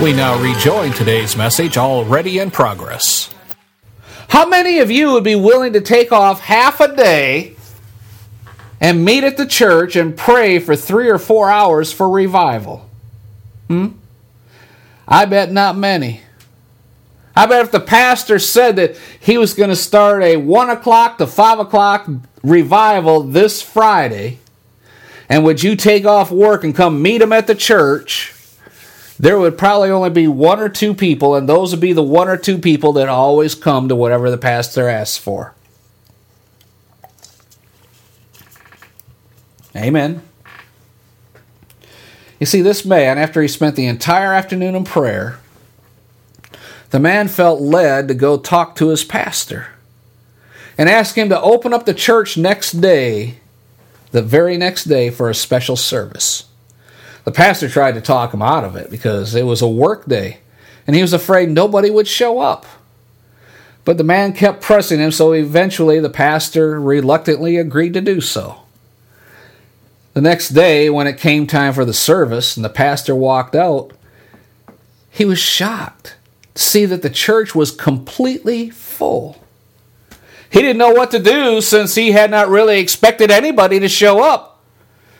We now rejoin today's message already in progress. How many of you would be willing to take off half a day and meet at the church and pray for three or four hours for revival? Hmm? I bet not many. I bet if the pastor said that he was going to start a 1 o'clock to 5 o'clock revival this Friday, and would you take off work and come meet him at the church? There would probably only be one or two people, and those would be the one or two people that always come to whatever the pastor asks for. Amen. You see, this man, after he spent the entire afternoon in prayer, the man felt led to go talk to his pastor and ask him to open up the church next day, the very next day, for a special service. The pastor tried to talk him out of it because it was a work day and he was afraid nobody would show up. But the man kept pressing him, so eventually the pastor reluctantly agreed to do so. The next day, when it came time for the service and the pastor walked out, he was shocked to see that the church was completely full. He didn't know what to do since he had not really expected anybody to show up,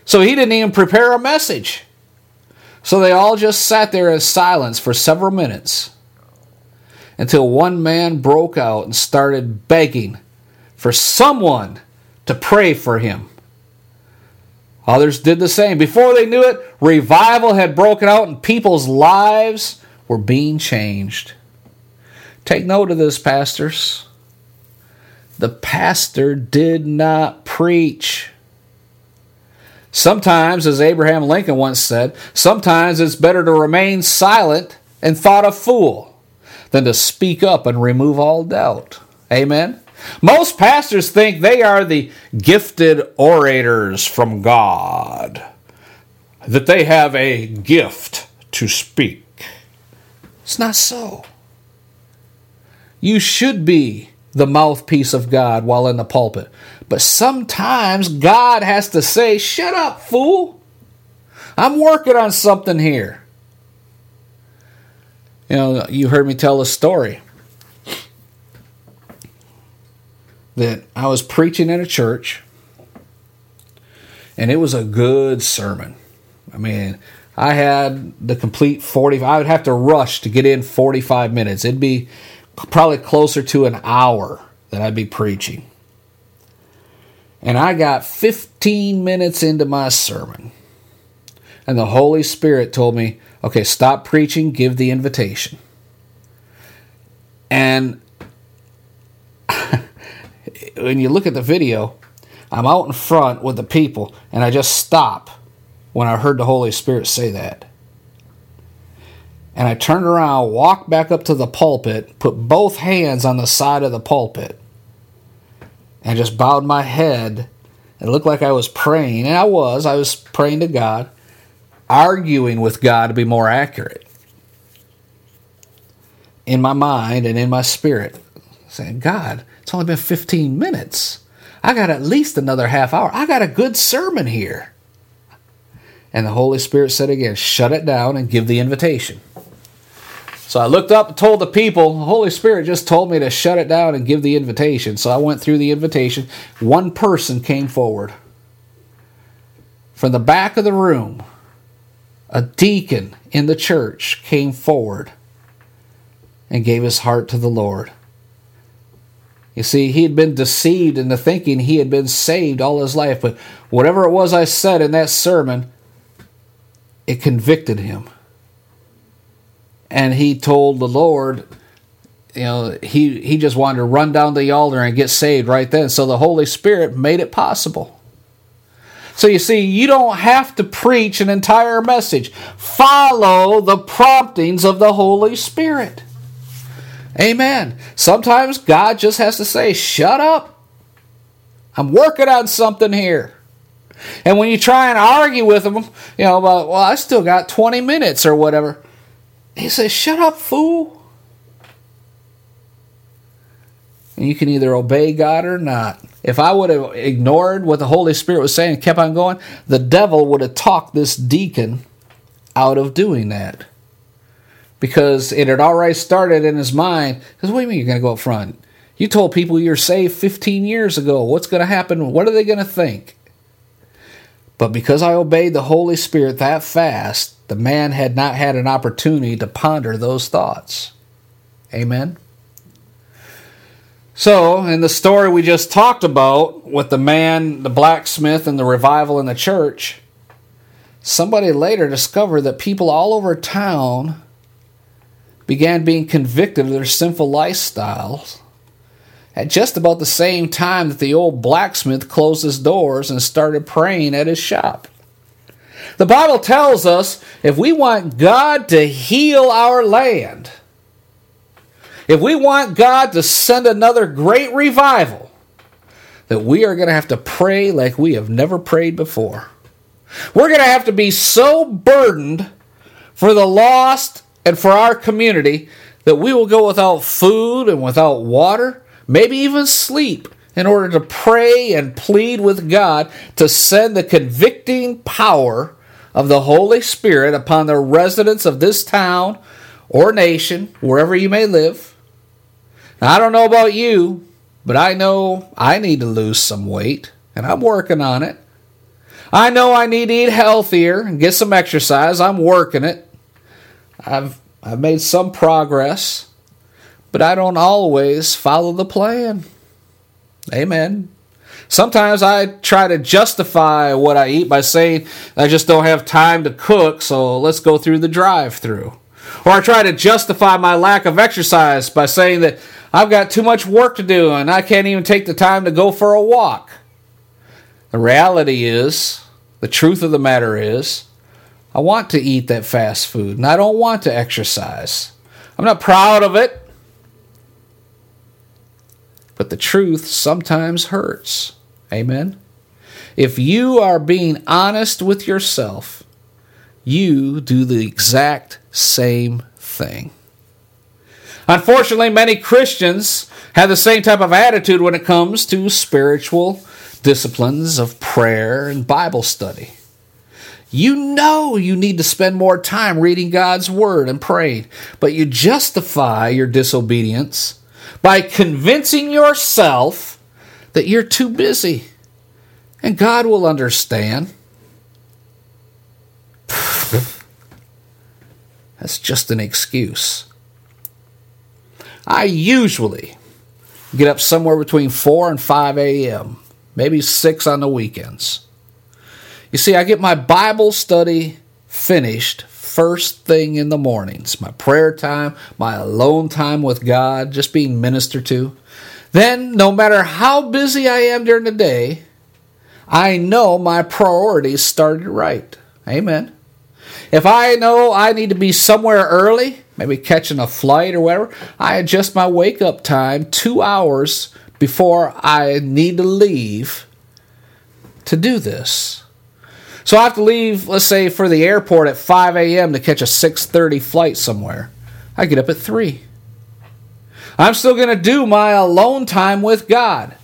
so he didn't even prepare a message. So they all just sat there in silence for several minutes until one man broke out and started begging for someone to pray for him. Others did the same. Before they knew it, revival had broken out and people's lives were being changed. Take note of this, pastors. The pastor did not preach. Sometimes, as Abraham Lincoln once said, sometimes it's better to remain silent and thought a fool than to speak up and remove all doubt. Amen. Most pastors think they are the gifted orators from God, that they have a gift to speak. It's not so. You should be the mouthpiece of God while in the pulpit. But sometimes God has to say, Shut up, fool. I'm working on something here. You know, you heard me tell a story that I was preaching in a church, and it was a good sermon. I mean, I had the complete 40, I would have to rush to get in 45 minutes. It'd be probably closer to an hour that I'd be preaching. And I got 15 minutes into my sermon. And the Holy Spirit told me, okay, stop preaching, give the invitation. And when you look at the video, I'm out in front with the people, and I just stop when I heard the Holy Spirit say that. And I turned around, walked back up to the pulpit, put both hands on the side of the pulpit, and just bowed my head. It looked like I was praying, and I was. I was praying to God, arguing with God to be more accurate in my mind and in my spirit, saying, God, it's only been 15 minutes. I got at least another half hour. I got a good sermon here. And the Holy Spirit said again, Shut it down and give the invitation. So I looked up and told the people, the Holy Spirit just told me to shut it down and give the invitation. So I went through the invitation. One person came forward. From the back of the room, a deacon in the church came forward and gave his heart to the Lord. You see, he had been deceived into thinking he had been saved all his life, but whatever it was I said in that sermon, it convicted him and he told the Lord, you know, he, he just wanted to run down the altar and get saved right then. So the Holy Spirit made it possible. So you see, you don't have to preach an entire message. Follow the promptings of the Holy Spirit. Amen. Sometimes God just has to say, shut up. I'm working on something here. And when you try and argue with him, you know, about, well, I still got 20 minutes or whatever. He says, Shut up, fool. And you can either obey God or not. If I would have ignored what the Holy Spirit was saying and kept on going, the devil would have talked this deacon out of doing that. Because it had already started in his mind. Because what do you mean you're going to go up front? You told people you're saved 15 years ago. What's going to happen? What are they going to think? But because I obeyed the Holy Spirit that fast, the man had not had an opportunity to ponder those thoughts. Amen. So, in the story we just talked about with the man, the blacksmith, and the revival in the church, somebody later discovered that people all over town began being convicted of their sinful lifestyles at just about the same time that the old blacksmith closed his doors and started praying at his shop. The Bible tells us if we want God to heal our land, if we want God to send another great revival, that we are going to have to pray like we have never prayed before. We're going to have to be so burdened for the lost and for our community that we will go without food and without water, maybe even sleep in order to pray and plead with God to send the convicting power of the Holy Spirit upon the residents of this town or nation, wherever you may live. Now, I don't know about you, but I know I need to lose some weight, and I'm working on it. I know I need to eat healthier and get some exercise. I'm working it. I've I've made some progress, but I don't always follow the plan. Amen. Sometimes I try to justify what I eat by saying I just don't have time to cook, so let's go through the drive through. Or I try to justify my lack of exercise by saying that I've got too much work to do and I can't even take the time to go for a walk. The reality is, the truth of the matter is, I want to eat that fast food and I don't want to exercise. I'm not proud of it, but the truth sometimes hurts. Amen. If you are being honest with yourself, you do the exact same thing. Unfortunately, many Christians have the same type of attitude when it comes to spiritual disciplines of prayer and Bible study. You know you need to spend more time reading God's Word and praying, but you justify your disobedience by convincing yourself that you're too busy. And God will understand. That's just an excuse. I usually get up somewhere between 4 and 5 a.m., maybe 6 on the weekends. You see, I get my Bible study finished first thing in the mornings, my prayer time, my alone time with God, just being ministered to. Then, no matter how busy I am during the day, I know my priorities started right. Amen. If I know I need to be somewhere early, maybe catching a flight or whatever, I adjust my wake up time two hours before I need to leave to do this. So I have to leave, let's say, for the airport at 5 a.m. to catch a 6:30 flight somewhere. I get up at 3. I'm still going to do my alone time with God.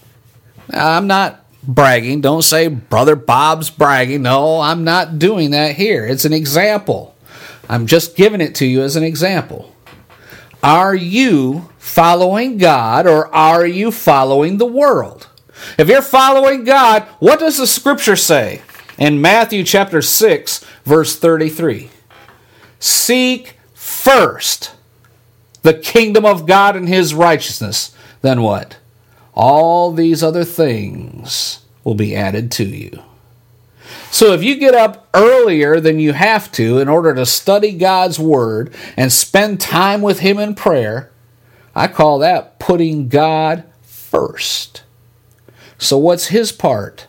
I'm not bragging. Don't say Brother Bob's bragging. No, I'm not doing that here. It's an example. I'm just giving it to you as an example. Are you following God or are you following the world? If you're following God, what does the scripture say? In Matthew chapter 6, verse 33 Seek first the kingdom of God and his righteousness. Then what? All these other things will be added to you. So if you get up earlier than you have to in order to study God's Word and spend time with Him in prayer, I call that putting God first. So what's His part?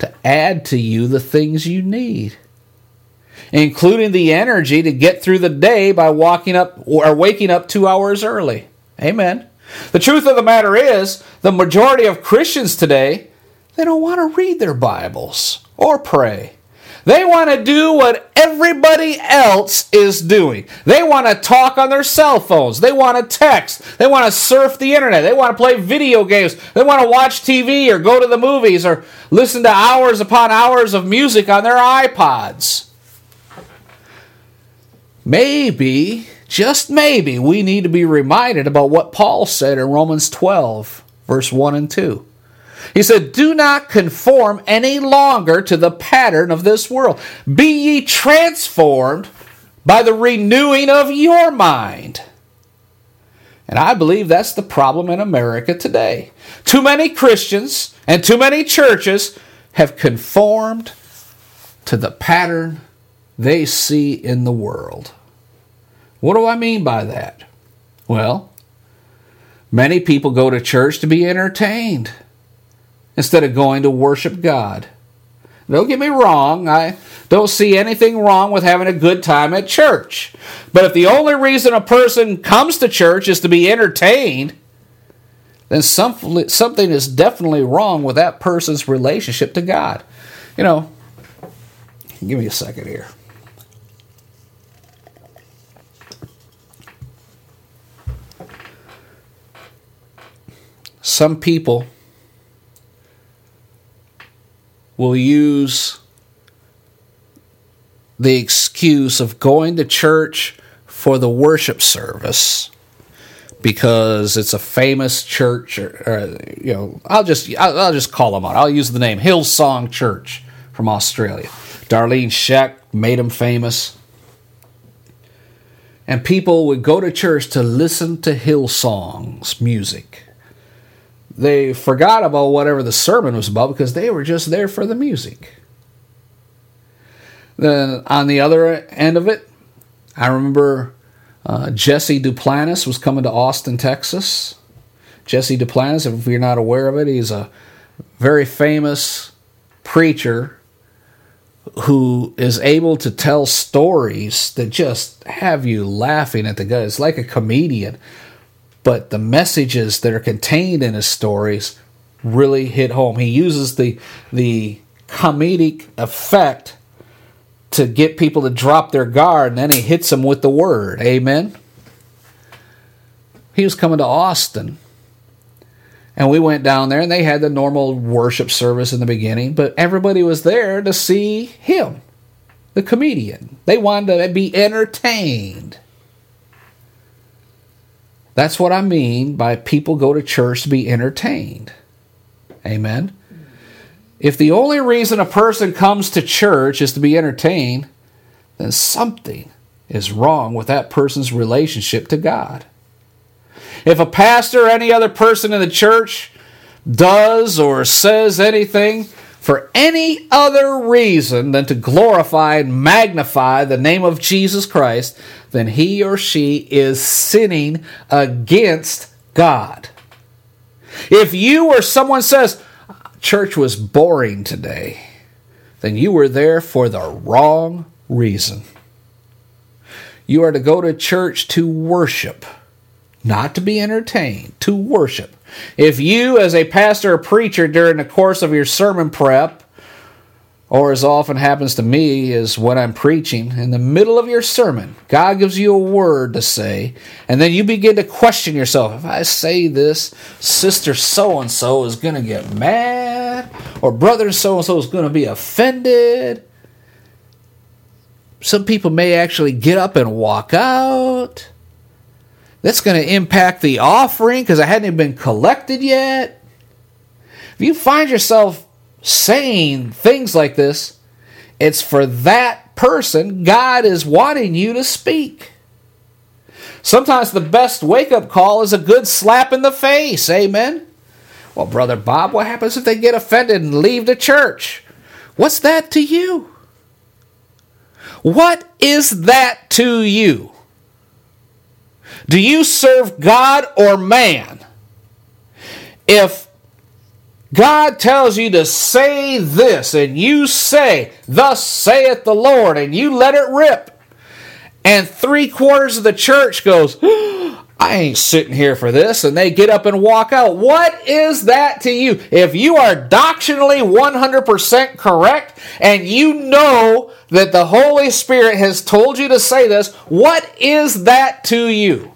To add to you the things you need, including the energy to get through the day by walking up or waking up two hours early. Amen. The truth of the matter is, the majority of Christians today, they don't want to read their Bibles or pray. They want to do what everybody else is doing. They want to talk on their cell phones. They want to text. They want to surf the internet. They want to play video games. They want to watch TV or go to the movies or listen to hours upon hours of music on their iPods. Maybe, just maybe, we need to be reminded about what Paul said in Romans 12, verse 1 and 2. He said, Do not conform any longer to the pattern of this world. Be ye transformed by the renewing of your mind. And I believe that's the problem in America today. Too many Christians and too many churches have conformed to the pattern they see in the world. What do I mean by that? Well, many people go to church to be entertained instead of going to worship God. Don't get me wrong, I don't see anything wrong with having a good time at church. But if the only reason a person comes to church is to be entertained, then something is definitely wrong with that person's relationship to God. You know, give me a second here. Some people will use the excuse of going to church for the worship service because it's a famous church or, or, you know I'll just I'll, just call them out. I'll use the name Hillsong Church from Australia. Darlene Zschech made them famous. And people would go to church to listen to Hillsong's music they forgot about whatever the sermon was about because they were just there for the music. Then on the other end of it, I remember uh, Jesse Duplantis was coming to Austin, Texas. Jesse Duplantis, if you're not aware of it, he's a very famous preacher who is able to tell stories that just have you laughing at the gut. It's like a comedian but the messages that are contained in his stories really hit home. He uses the the comedic effect to get people to drop their guard, and then he hits them with the word. Amen. He was coming to Austin. And we went down there and they had the normal worship service in the beginning, but everybody was there to see him, the comedian. They wanted to be entertained. That's what I mean by people go to church to be entertained. Amen. If the only reason a person comes to church is to be entertained, then something is wrong with that person's relationship to God. If a pastor or any other person in the church does or says anything for any other reason than to glorify and magnify the name of Jesus Christ, then he or she is sinning against God. If you or someone says, church was boring today, then you were there for the wrong reason. You are to go to church to worship, not to be entertained, to worship. If you, as a pastor or preacher, during the course of your sermon prep, or as often happens to me, is when I'm preaching, in the middle of your sermon, God gives you a word to say, and then you begin to question yourself. If I say this, Sister so and so is going to get mad, or brother so and so is going to be offended. Some people may actually get up and walk out. That's going to impact the offering because it hadn't even been collected yet. If you find yourself saying things like this, it's for that person God is wanting you to speak. Sometimes the best wake up call is a good slap in the face. Amen. Well, Brother Bob, what happens if they get offended and leave the church? What's that to you? What is that to you? Do you serve God or man? If God tells you to say this, and you say, Thus saith the Lord, and you let it rip, and three quarters of the church goes, I ain't sitting here for this, and they get up and walk out. What is that to you? If you are doctrinally 100% correct and you know that the Holy Spirit has told you to say this, what is that to you?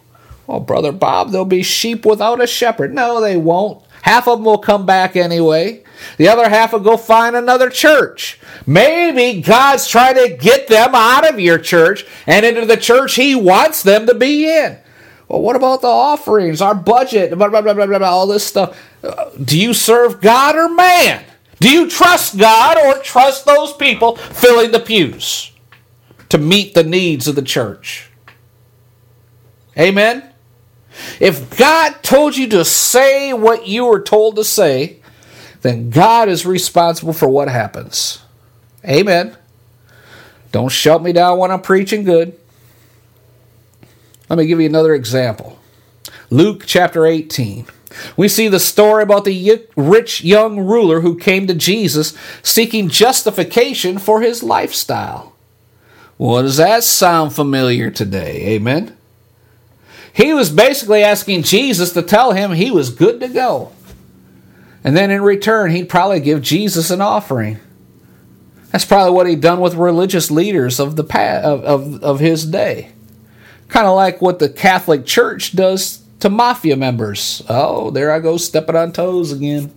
Well, Brother Bob, there'll be sheep without a shepherd. No, they won't. Half of them will come back anyway. The other half will go find another church. Maybe God's trying to get them out of your church and into the church He wants them to be in. Well, what about the offerings, our budget, blah, blah, blah, blah, blah, all this stuff? Uh, do you serve God or man? Do you trust God or trust those people filling the pews to meet the needs of the church? Amen? If God told you to say what you were told to say, then God is responsible for what happens. Amen. Don't shut me down when I'm preaching good. Let me give you another example. Luke chapter 18. We see the story about the rich young ruler who came to Jesus seeking justification for his lifestyle. Well, does that sound familiar today? Amen. He was basically asking Jesus to tell him he was good to go. And then in return, he'd probably give Jesus an offering. That's probably what he'd done with religious leaders of the of, of, of his day. Kind of like what the Catholic Church does to mafia members. Oh, there I go stepping on toes again.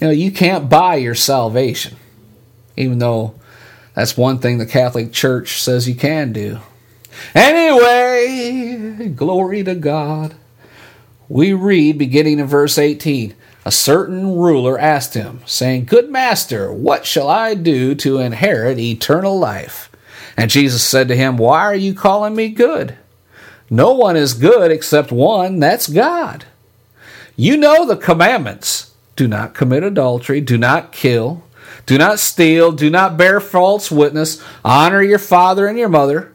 You know, you can't buy your salvation, even though that's one thing the Catholic Church says you can do. Anyway, glory to God. We read beginning in verse 18 A certain ruler asked him, saying, Good master, what shall I do to inherit eternal life? And Jesus said to him, Why are you calling me good? No one is good except one, that's God. You know the commandments do not commit adultery, do not kill, do not steal, do not bear false witness, honor your father and your mother.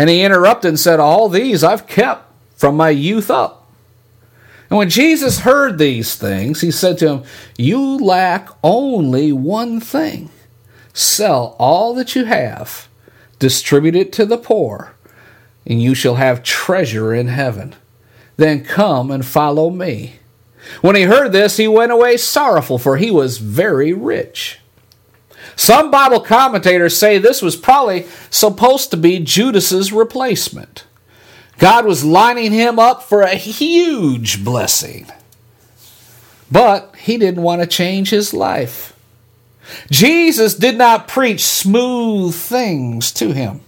And he interrupted and said, All these I've kept from my youth up. And when Jesus heard these things, he said to him, You lack only one thing. Sell all that you have, distribute it to the poor, and you shall have treasure in heaven. Then come and follow me. When he heard this, he went away sorrowful, for he was very rich. Some Bible commentators say this was probably supposed to be Judas's replacement. God was lining him up for a huge blessing. But he didn't want to change his life. Jesus did not preach smooth things to him.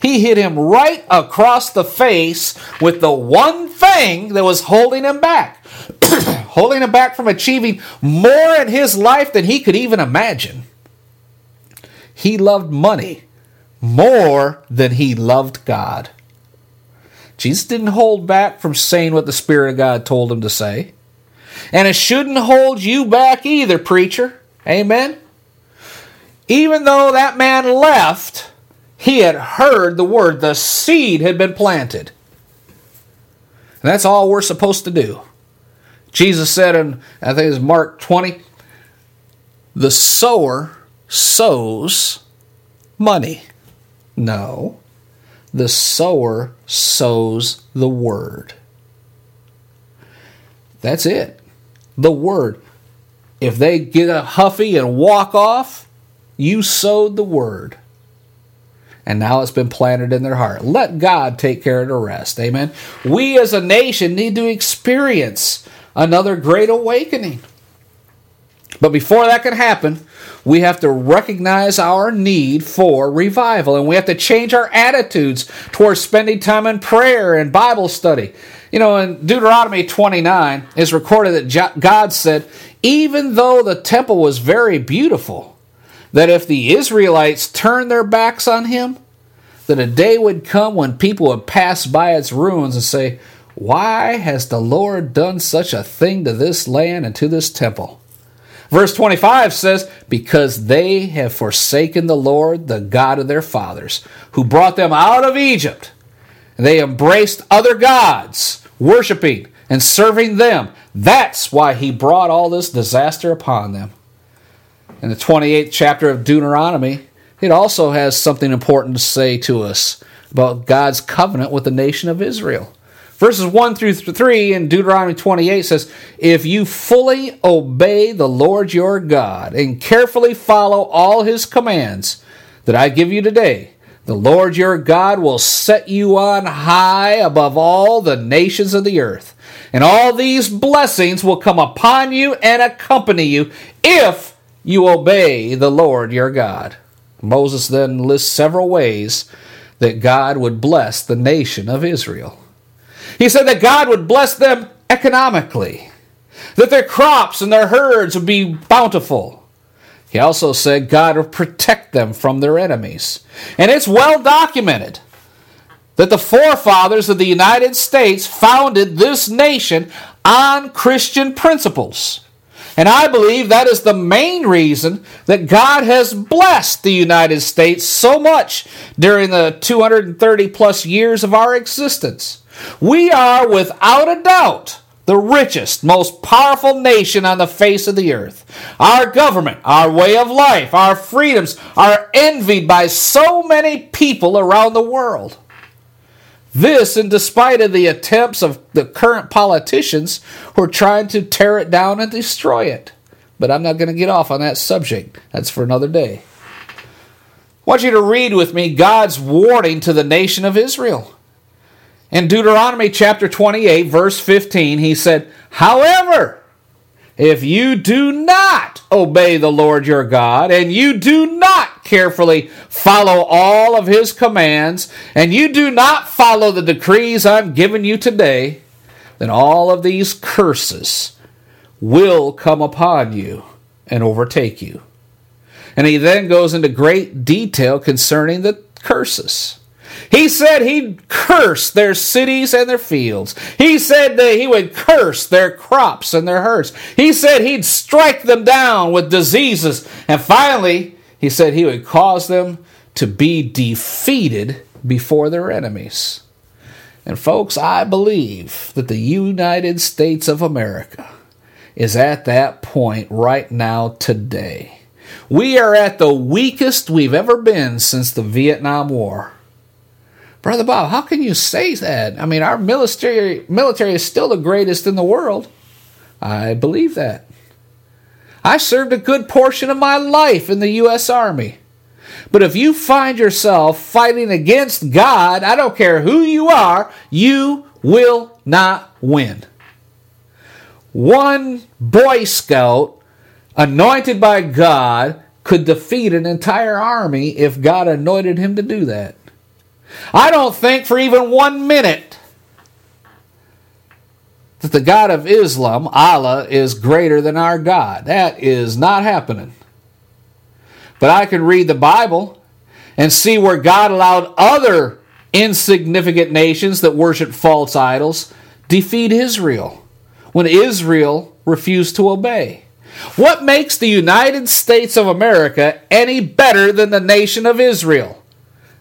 He hit him right across the face with the one thing that was holding him back, holding him back from achieving more in his life than he could even imagine. He loved money more than he loved God. Jesus didn't hold back from saying what the Spirit of God told him to say. And it shouldn't hold you back either, preacher. Amen? Even though that man left, he had heard the word. The seed had been planted. And that's all we're supposed to do. Jesus said in, I think it's Mark 20, the sower sows money. No, the sower sows the word. That's it. The word. If they get a huffy and walk off, you sowed the word. And now it's been planted in their heart. Let God take care of the rest. Amen. We as a nation need to experience another great awakening. But before that can happen, we have to recognize our need for revival and we have to change our attitudes towards spending time in prayer and Bible study. You know, in Deuteronomy 29, it's recorded that God said, even though the temple was very beautiful, that if the Israelites turned their backs on him, that a day would come when people would pass by its ruins and say, Why has the Lord done such a thing to this land and to this temple? Verse 25 says, Because they have forsaken the Lord, the God of their fathers, who brought them out of Egypt they embraced other gods, worshiping and serving them. That's why he brought all this disaster upon them. In the 28th chapter of Deuteronomy, it also has something important to say to us about God's covenant with the nation of Israel. Verses 1 through 3 in Deuteronomy 28 says, If you fully obey the Lord your God and carefully follow all his commands that I give you today, the Lord your God will set you on high above all the nations of the earth. And all these blessings will come upon you and accompany you if you obey the Lord your God. Moses then lists several ways that God would bless the nation of Israel. He said that God would bless them economically, that their crops and their herds would be bountiful, he also said God would protect them from their enemies. And it's well documented that the forefathers of the United States founded this nation on Christian principles. And I believe that is the main reason that God has blessed the United States so much during the 230 plus years of our existence. We are, without a doubt, the richest, most powerful nation on the face of the earth. Our government, our way of life, our freedoms are envied by so many people around the world. This, in despite of the attempts of the current politicians who are trying to tear it down and destroy it. But I'm not going to get off on that subject. That's for another day. I want you to read with me God's warning to the nation of Israel. In Deuteronomy chapter 28, verse 15, he said, However, if you do not obey the Lord your God, and you do not carefully follow all of his commands, and you do not follow the decrees I'm giving you today, then all of these curses will come upon you and overtake you. And he then goes into great detail concerning the curses. He said he'd curse their cities and their fields. He said that he would curse their crops and their herds. He said he'd strike them down with diseases. And finally, he said he would cause them to be defeated before their enemies. And folks, I believe that the United States of America is at that point right now today. We are at the weakest we've ever been since the Vietnam War. Brother Bob, how can you say that? I mean, our military military is still the greatest in the world. I believe that. I served a good portion of my life in the U.S. Army. But if you find yourself fighting against God, I don't care who you are, you will not win. One Boy Scout anointed by God could defeat an entire army if God anointed him to do that. I don't think for even one minute that the God of Islam, Allah, is greater than our God. That is not happening. But I can read the Bible and see where God allowed other insignificant nations that worship false idols defeat Israel when Israel refused to obey. What makes the United States of America any better than the nation of Israel?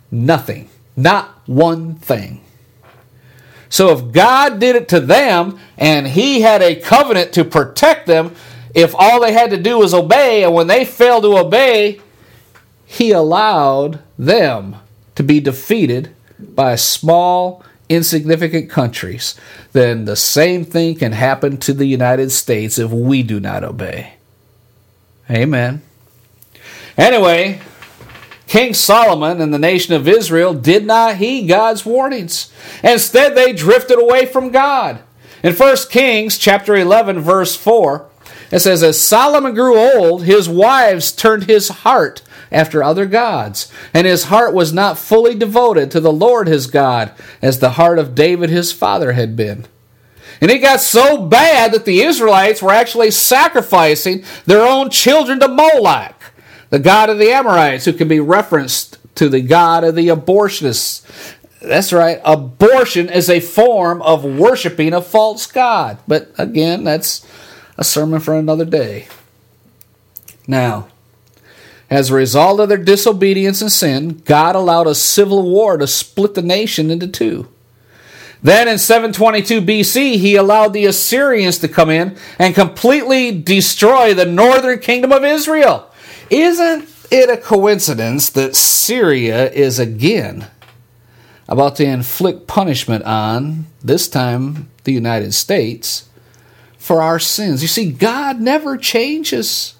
Nothing. Not one thing. So if God did it to them and He had a covenant to protect them, if all they had to do was obey, and when they failed to obey, He allowed them to be defeated by small, insignificant countries, then the same thing can happen to the United States if we do not obey. Amen. Anyway, King Solomon and the nation of Israel did not heed God's warnings. Instead, they drifted away from God. In 1 Kings chapter 11 verse 4, It says, As Solomon grew old, his wives turned his heart after other gods, and his heart was not fully devoted to the Lord his God, as the heart of David his father had been. And it got so bad that the Israelites were actually sacrificing their own children to Moloch, the god of the Amorites, who can be referenced to the god of the abortionists. That's right, abortion is a form of worshiping a false god. But again, that's a sermon for another day. Now, as a result of their disobedience and sin, God allowed a civil war to split the nation into two. Then in 722 BC, he allowed the Assyrians to come in and completely destroy the northern kingdom of Israel. Isn't it a coincidence that Syria is again about to inflict punishment on, this time, the United States for our sins? You see, God never changes.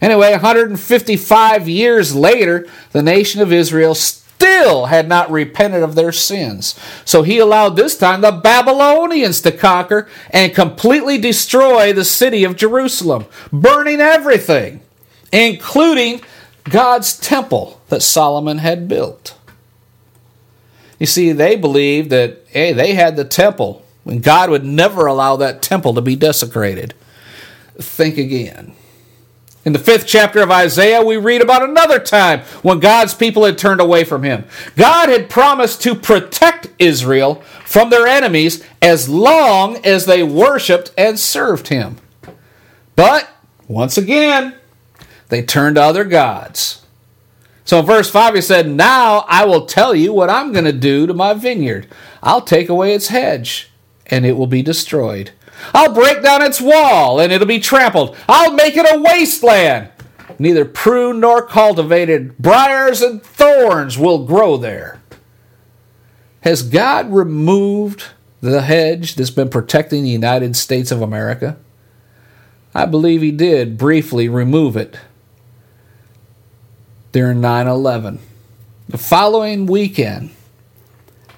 Anyway, 155 years later, the nation of Israel still had not repented of their sins. So he allowed this time the Babylonians to conquer and completely destroy the city of Jerusalem, burning everything, including God's temple that Solomon had built. You see, they believed that, hey, they had the temple, and God would never allow that temple to be desecrated. Think again. In the fifth chapter of Isaiah, we read about another time when God's people had turned away from him. God had promised to protect Israel from their enemies as long as they worshiped and served him. But, once again, they turned to other gods. So in verse 5, he said, Now I will tell you what I'm going to do to my vineyard. I'll take away its hedge, and it will be destroyed. I'll break down its wall, and it'll be trampled. I'll make it a wasteland. Neither pruned nor cultivated, briars and thorns will grow there. Has God removed the hedge that's been protecting the United States of America? I believe He did briefly remove it during 9 11. The following weekend,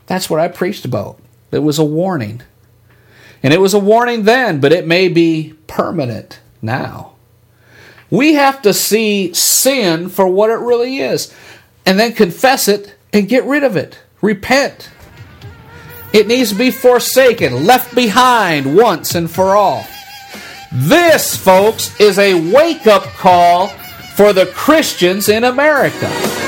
that's what I preached about. It was a warning. And it was a warning then, but it may be permanent now. We have to see sin for what it really is and then confess it and get rid of it. Repent. It needs to be forsaken, left behind once and for all. This, folks, is a wake up call for the Christians in America.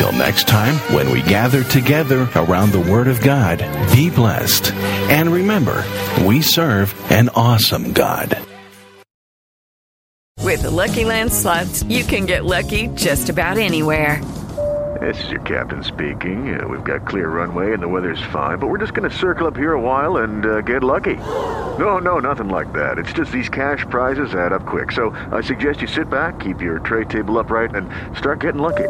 Until next time, when we gather together around the Word of God, be blessed. And remember, we serve an awesome God. With the Lucky Land slots, you can get lucky just about anywhere. This is your captain speaking. Uh, we've got clear runway and the weather's fine, but we're just going to circle up here a while and uh, get lucky. No, no, nothing like that. It's just these cash prizes add up quick. So I suggest you sit back, keep your tray table upright, and start getting lucky.